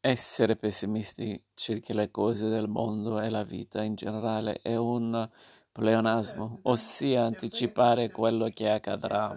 Essere pessimisti circa le cose del mondo e la vita in generale è un pleonasmo, ossia anticipare quello che accadrà.